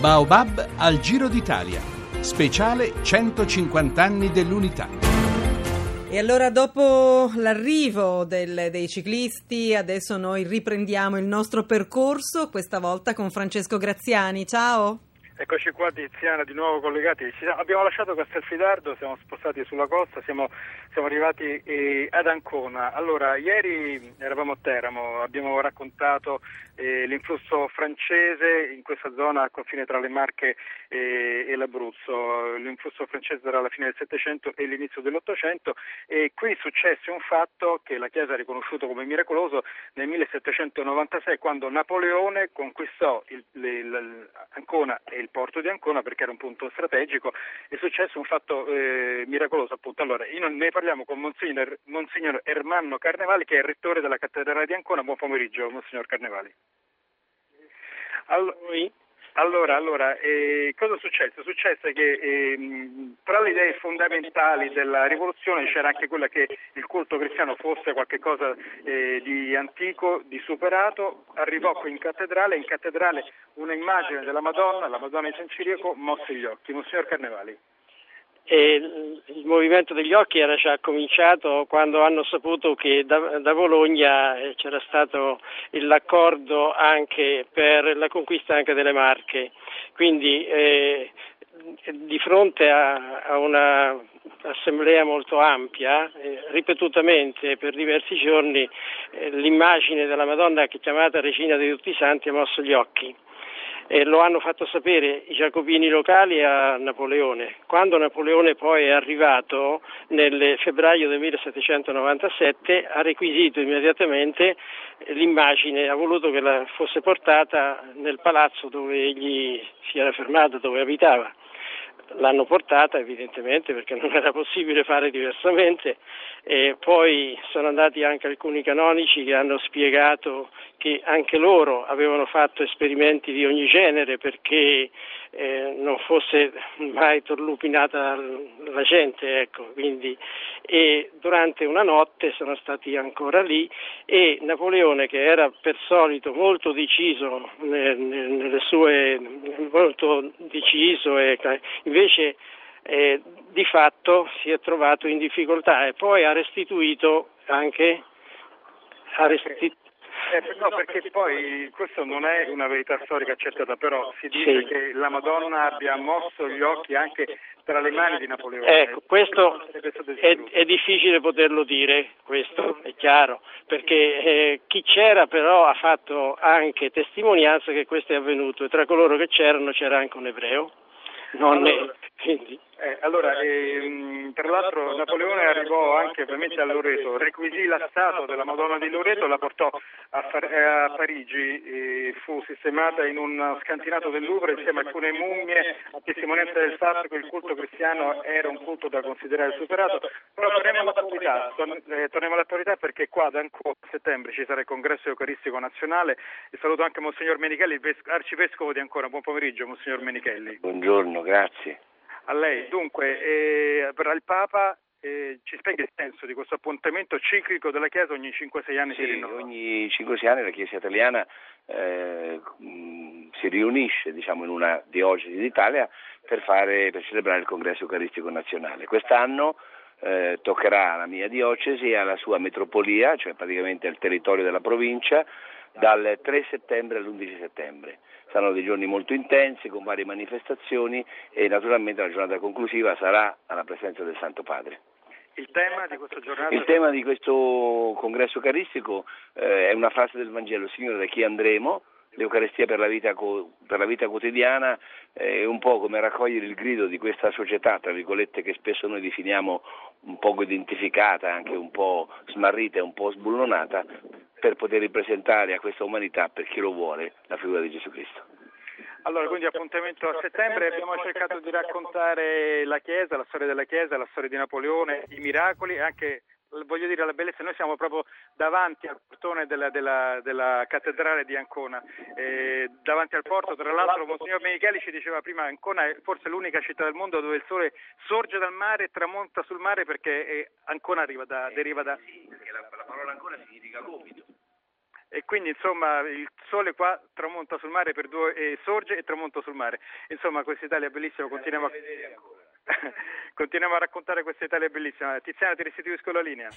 Baobab al Giro d'Italia. Speciale 150 anni dell'unità. E allora dopo l'arrivo del, dei ciclisti adesso noi riprendiamo il nostro percorso, questa volta con Francesco Graziani. Ciao! Eccoci qua Tiziana di nuovo collegati. abbiamo lasciato Castelfidardo, siamo spostati sulla costa, siamo, siamo arrivati eh, ad Ancona. Allora, ieri eravamo a Teramo, abbiamo raccontato eh, l'influsso francese in questa zona al confine tra le Marche e, e, l'Abruzzo. L'influsso francese era la fine del Settecento e l'inizio dell'Ottocento e qui successe un fatto che la Chiesa ha riconosciuto come miracoloso nel 1796 quando Napoleone conquistò il, il, Ancona e il porto di Ancona perché era un punto strategico, è successo un fatto eh, miracoloso appunto. Allora, ne parliamo con Monsignor, Monsignor Ermanno Carnevali che è il rettore della cattedrale di Ancona. Buon pomeriggio, Monsignor Carnevali. Allora, allora, allora eh, cosa? È successo che eh, tra le idee fondamentali della rivoluzione c'era anche quella che il culto cristiano fosse qualcosa eh, di antico, di superato. Arrivò qui in cattedrale, in cattedrale una immagine della Madonna, la Madonna di San Ciriaco, mosse gli occhi. Monsignor Carnevali e il movimento degli occhi era già cominciato quando hanno saputo che da, da Bologna eh, c'era stato l'accordo anche per la conquista anche delle Marche. Quindi eh, di fronte a, a un'assemblea molto ampia, eh, ripetutamente per diversi giorni, eh, l'immagine della Madonna che chiamata Regina di tutti i Santi ha mosso gli occhi e lo hanno fatto sapere i giacobini locali a Napoleone. Quando Napoleone poi è arrivato nel febbraio del 1797 ha requisito immediatamente l'immagine, ha voluto che la fosse portata nel palazzo dove egli si era fermato, dove abitava l'hanno portata evidentemente perché non era possibile fare diversamente e poi sono andati anche alcuni canonici che hanno spiegato che anche loro avevano fatto esperimenti di ogni genere perché eh, non fosse mai torlupinata la gente, ecco, quindi, e durante una notte sono stati ancora lì e Napoleone che era per solito molto deciso nelle sue, molto deciso e invece eh, di fatto si è trovato in difficoltà e poi ha restituito anche ha restituito eh, no, perché poi questo non è una verità storica accettata, però si dice sì. che la Madonna abbia mosso gli occhi anche tra le mani di Napoleone. Ecco, questo è, è difficile poterlo dire, questo è chiaro, perché eh, chi c'era però ha fatto anche testimonianza che questo è avvenuto e tra coloro che c'erano c'era anche un ebreo. Non allora, è, quindi. Eh, allora, ehm, tra l'altro Napoleone arrivò anche ovviamente a Loreto, requisì la statua della Madonna di Loreto, la portò a, Far- eh, a Parigi, e fu sistemata in un scantinato del Louvre insieme a alcune mummie, a testimonianza del fatto che il culto cristiano era un culto da considerare superato. Però torniamo all'attualità, torn- eh, torniamo all'attualità perché qua da ancora a settembre ci sarà il congresso eucaristico nazionale e saluto anche Monsignor Menichelli, ves- arcivescovo di Ancona. Buon pomeriggio, Monsignor Menichelli. Buongiorno, grazie. A lei. Dunque, eh, per il Papa eh, ci spiega il senso di questo appuntamento ciclico della Chiesa ogni 5-6 anni sì, si ogni 5-6 anni la Chiesa italiana eh, si riunisce diciamo, in una diocesi d'Italia per, fare, per celebrare il congresso eucaristico nazionale. Quest'anno eh, toccherà alla mia diocesi e alla sua metropolia, cioè praticamente al territorio della provincia, dal 3 settembre all'11 settembre. Saranno dei giorni molto intensi con varie manifestazioni e naturalmente la giornata conclusiva sarà alla presenza del Santo Padre. Il tema di questo giornata? Il tema di questo congresso eucaristico eh, è una frase del Vangelo, Signore da chi andremo? L'Eucaristia per la vita, per la vita quotidiana è un po' come raccogliere il grido di questa società, tra virgolette, che spesso noi definiamo un poco identificata, anche un po' smarrita un po' sbullonata, per poter ripresentare a questa umanità, per chi lo vuole, la figura di Gesù Cristo. Allora, quindi appuntamento a settembre, abbiamo cercato di raccontare la Chiesa, la storia della Chiesa, la storia di Napoleone, i miracoli e anche voglio dire la bellezza, noi siamo proprio davanti al portone della, della, della cattedrale di Ancona, eh, davanti al porto, tra l'altro Monsignor Menicheli ci diceva prima Ancona è forse l'unica città del mondo dove il sole sorge dal mare e tramonta sul mare perché è, Ancona da, eh, deriva da... Sì, perché la, la parola Ancona significa gomito e quindi insomma il sole qua tramonta sul mare per due, eh, sorge e tramonta sul mare. Insomma questa Italia è bellissima, continuiamo a... vedere ancora. continuiamo a raccontare questa Italia bellissima. Tiziana, ti restituisco la linea.